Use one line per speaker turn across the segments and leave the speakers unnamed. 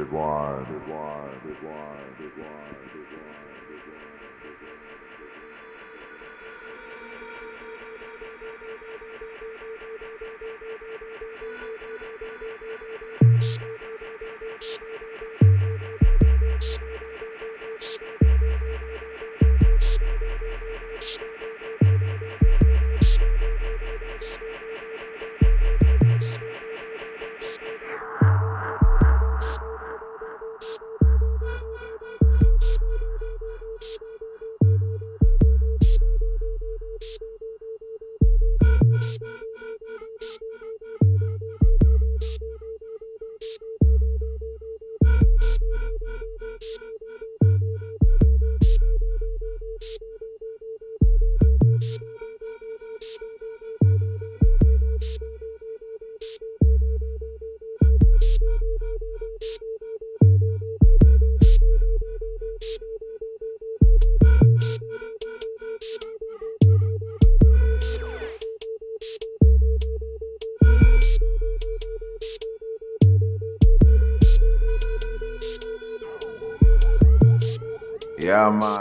Big wide. Big wide. Big wide. Big wide. Big wide. llama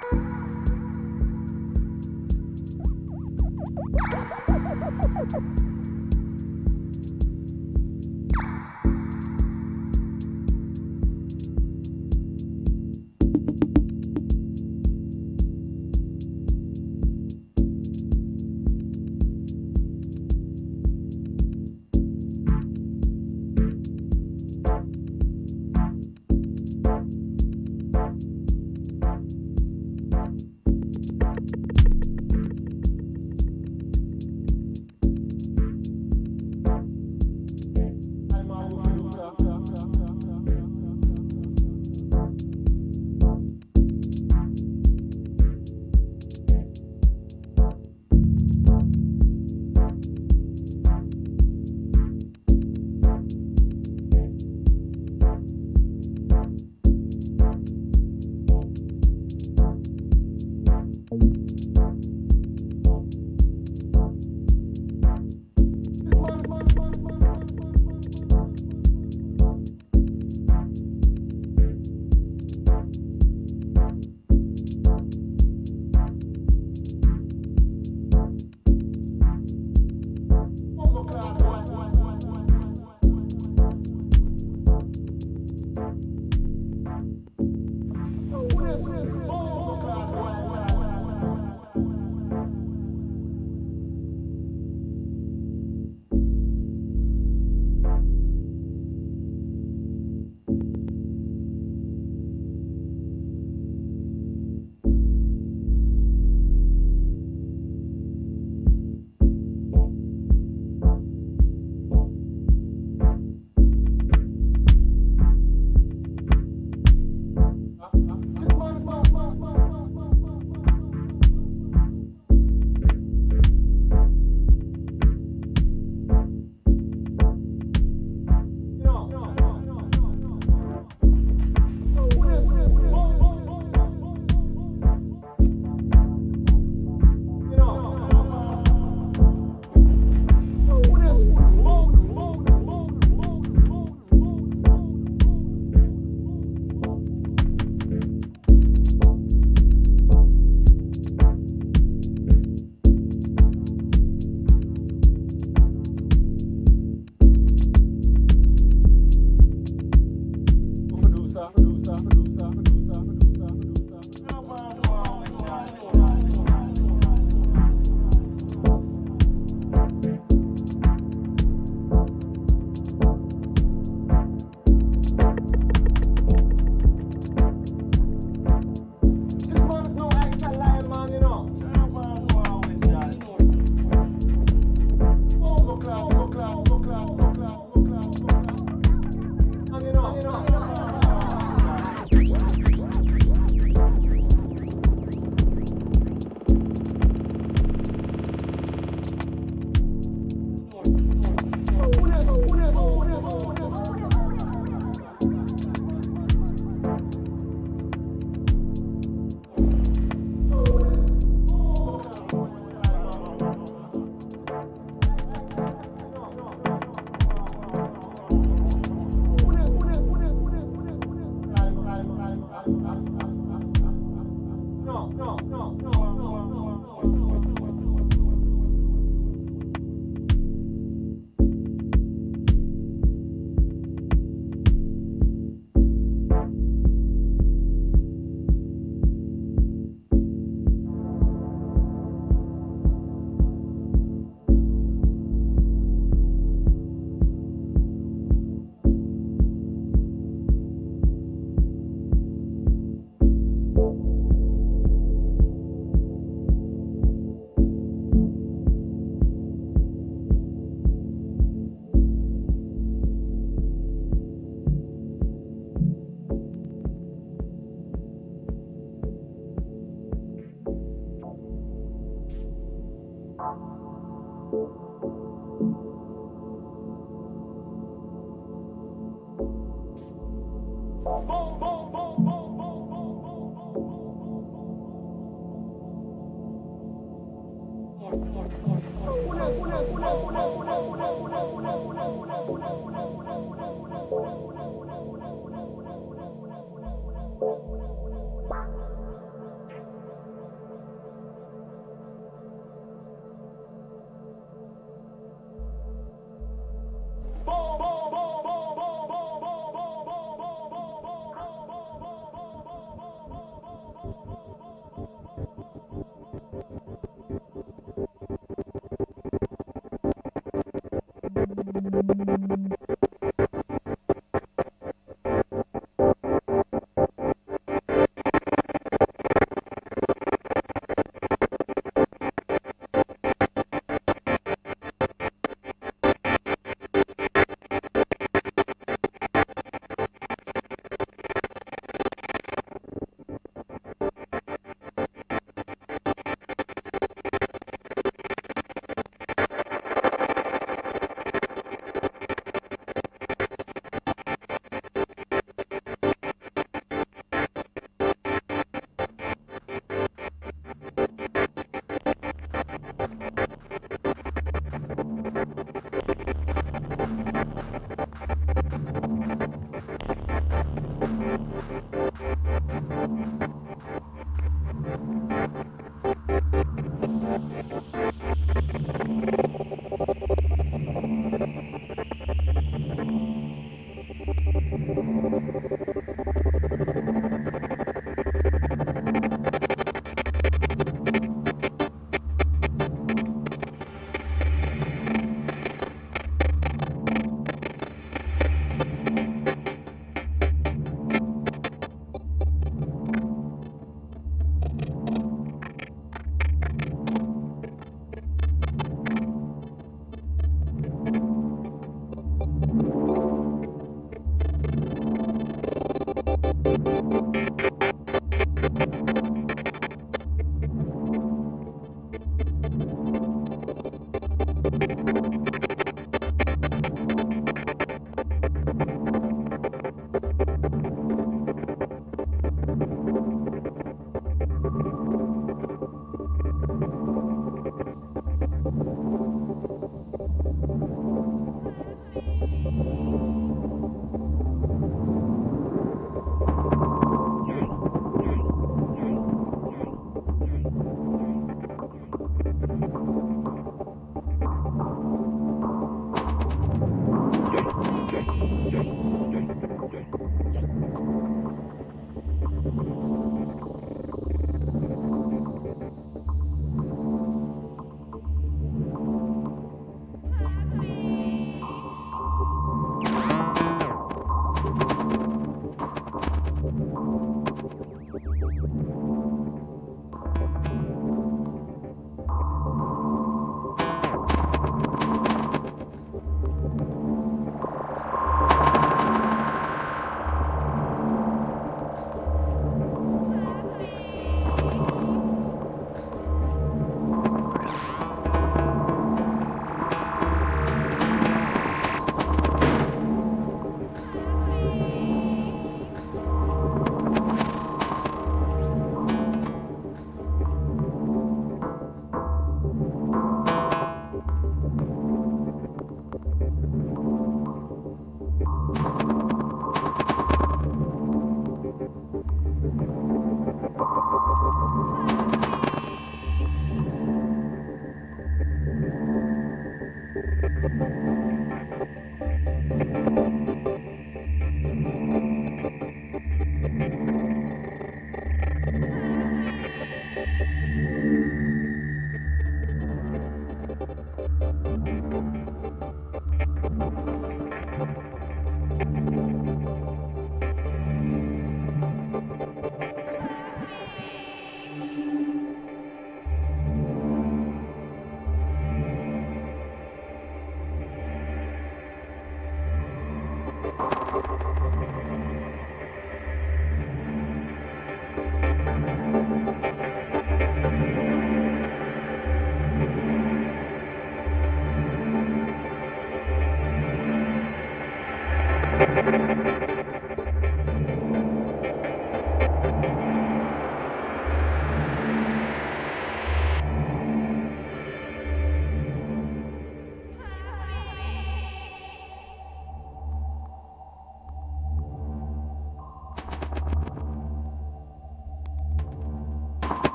you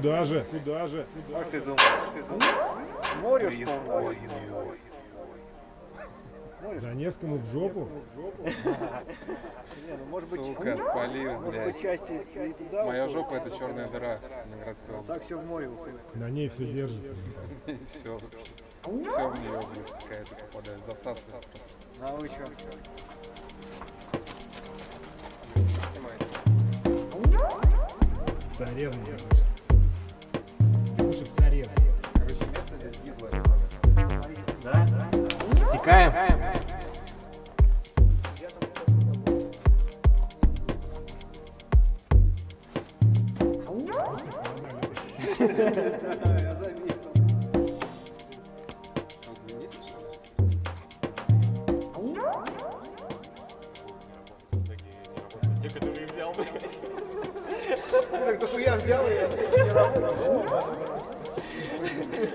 куда же? Куда же?
Как ты думаешь? Ты думаешь? Море что он
За Невскому в жопу?
Не, ну может быть,
Сука, спалил, блядь.
быть части и туда
Моя жопа это черная дыра.
Так все в море уходит.
На ней все держится.
Все. Все в нее, блядь, стекает и попадает. Засасывает
вы что?
Царевна. Лучше б царевна.
Короче, место здесь гиблое. пацаны.
Текаем.
Так дохуя взял и не работал.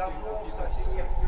da bolsa, assim,